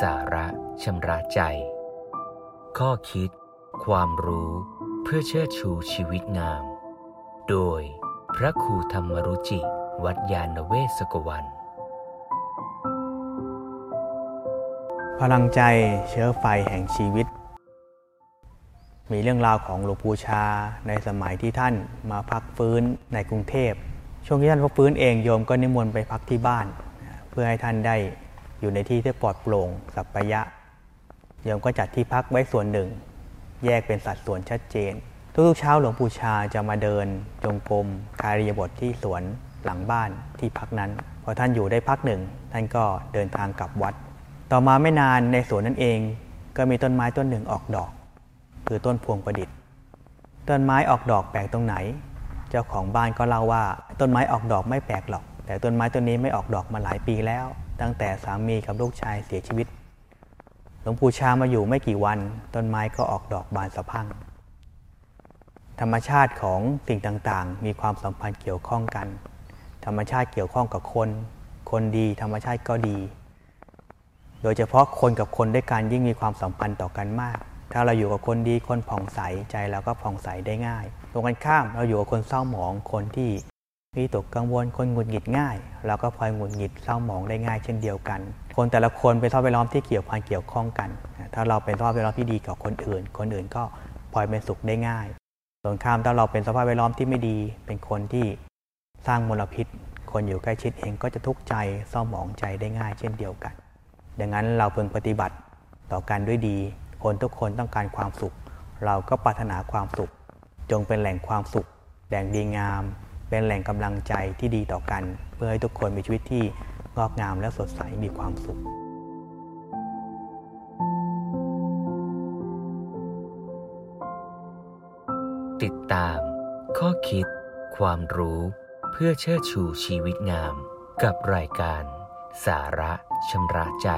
สาระชำระใจ ข้อคิด ความรู้เพื่อเชิดชูชีวิตงาม โดยพระครูธรรมรุจิ วัดยาณเวศกวัน พลังใจเชื้อไฟแห่งชีวิต มีเรื่องราวของหลวงปู่ชาในสมัยที่ท่านมาพักฟื้นในกรุงเทพ ช่วงที่ท่านพักฟื้นเองโยมก็นิมนต์ไปพักที่บ้าน เพื่อให้ท่านได้ อยู่ในที่ที่ปลอดโปร่งสัปปยะโยมก็จัดที่พักไว้ส่วนหนึ่ง แยกเป็นสัดส่วนชัดเจน ทุกๆเช้าหลวงปู่ชาจะมาเดินจงกรมคาริยบทที่สวนหลังบ้านที่พักนั้นพอท่านอยู่ได้พักหนึ่ง ท่านก็เดินทางกลับวัด ต่อมาไม่นานในสวนนั้นเอง ก็มีต้นไม้ต้นหนึ่งออกดอก คือต้นพวงประดิษฐ์ ต้นไม้ออกดอกแปลกตรงไหน เจ้าของบ้านก็เล่าว่าต้นไม้ออกดอกไม่แปลกหรอก แต่ต้นไม้ต้นนี้ไม่ออกดอกมาหลายปีแล้ว ตั้งแต่สามีกับลูกชายเสียชีวิต หลวงปู่ชามาอยู่ไม่กี่วัน ต้นไม้ก็ออกดอกบานสะพัง ธรรมชาติของสิ่งต่างๆ มีความสัมพันธ์เกี่ยวข้องกัน ธรรมชาติเกี่ยวข้องกับคน คนดีธรรมชาติก็ดี โดยเฉพาะคนกับคนด้วยกันยิ่งมีความสัมพันธ์ต่อกันมาก ถ้าเราอยู่กับคนดีคนผ่องใสใจเราก็ผ่องใสได้ง่าย ตรงกันข้ามเราอยู่กับคนเศร้าหมองคนที่ มีตกกังวลคนหงุดหงิดง่าย เราก็พลอยหงุดหงิดเศร้าหมองได้ง่ายเช่นเดียวกัน คนแต่ละคนเป็นสภาพแวดล้อมที่เกี่ยวพันเกี่ยวข้องกัน ถ้าเราเป็นสภาพแวดล้อมที่ดีกับคนอื่น คนอื่นก็พลอยเป็นสุขได้ง่ายตรงข้ามถ้าเราเป็นสภาพแวดล้อมที่ไม่ดี เป็นคนที่สร้างมลพิษ คนอยู่ใกล้ชิดเองก็จะทุกข์ใจเศร้าหมองใจได้ง่าย เช่นเดียวกัน ดังนั้นเราเพึงปฏิบัติต่อกันด้วยดี คนทุกคนต้องการความสุข เราก็ปรารถนาความสุข จงเป็นแหล่งความสุขแหล่งดีงาม เป็นแหล่งกำลังใจที่ดีต่อกัน เพื่อให้ทุกคนมีชีวิตที่งอกงามและสดใสมีความสุขติดตาม ข้อคิด ความรู้ เพื่อเชิดชูชีวิตงาม กับรายการ สาระชำระใจ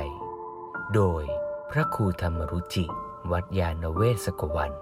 โดยพระครูธรรมรุจิ วัดยาณเวศกวัน